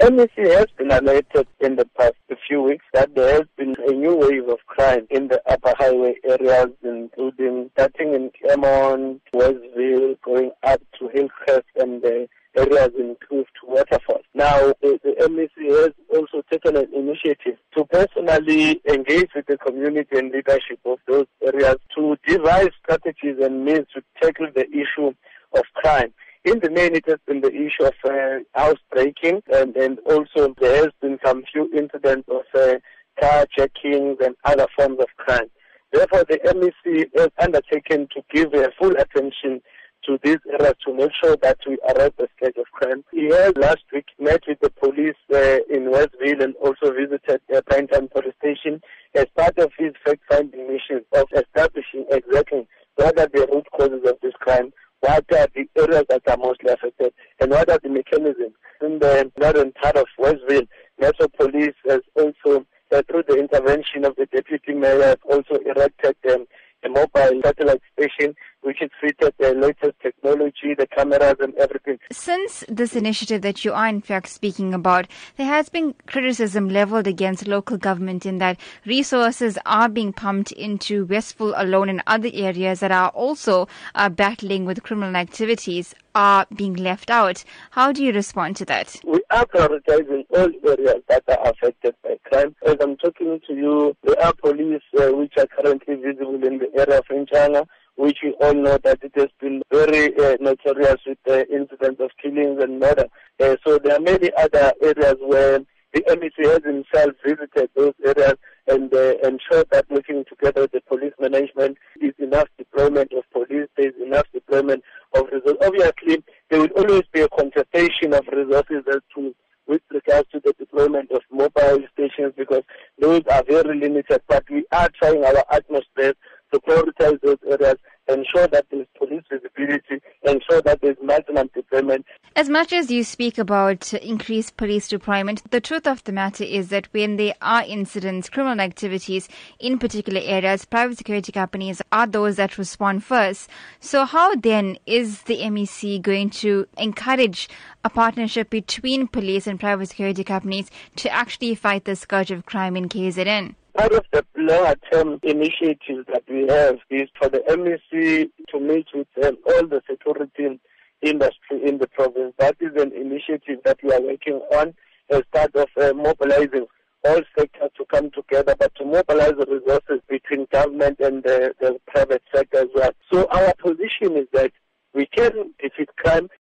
MEC has been alerted in the past few weeks that there has been a new wave of crime in the upper highway areas, including starting in Claremont, Westville, going up to Hillcrest and the areas in Kloof to Waterfall. Now, the, the MEC has also taken an initiative to personally engage with the community and leadership of those areas to devise strategies and means to tackle the issue of crime. In the main, it has been the issue of uh, housebreaking, and, and also there has been some few incidents of uh, carjackings and other forms of crime. Therefore, the MEC has undertaken to give uh, full attention to these areas to make sure that we arrest the scourge of crime. He has last week met with the police uh, in Westville and also visited uh, Pinetown Police Station as part of his fact-finding mission of establishing exactly are the root causes of this crime, what are the areas that are mostly affected, and what are the mechanisms. In the northern part of Westville, Metro Police has also, uh, through the intervention of the deputy mayor, also erected um, a mobile satellite station which is fitted the latest technology, the cameras and everything. Since this initiative that you are in fact speaking about, there has been criticism leveled against local government in that resources are being pumped into Westville alone and other areas that are also uh, battling with criminal activities are being left out. How do you respond to that? We are prioritizing all areas that are affected by crime. As I'm talking to you, there are police uh, which are currently visible in the area of Inchanga which we all know that it has been very uh, notorious with the incidents of killings and murder. Uh, so there are many other areas where the MEC has himself visited those areas and uh, ensured that working together with the police management is enough deployment of police, there is enough deployment of resources. Obviously, there will always be a contestation of resources as to with regards to the deployment of mobile stations because those are very limited, but we are trying our utmost best to prioritize those areas ensure that there is police visibility, ensure that there is maximum deployment. As much as you speak about increased police deployment, the truth of the matter is that when there are incidents, criminal activities in particular areas, private security companies are those that respond first. So how then is the MEC going to encourage a partnership between police and private security companies to actually fight the scourge of crime in KZN? Part of the longer term initiatives that we have is for the MEC to meet with all the security industry in the province. That is an initiative that we are working on as part of uh, mobilizing all sectors to come together, but to mobilize the resources between government and the, the private sector as well. So our position is that we can defeat crime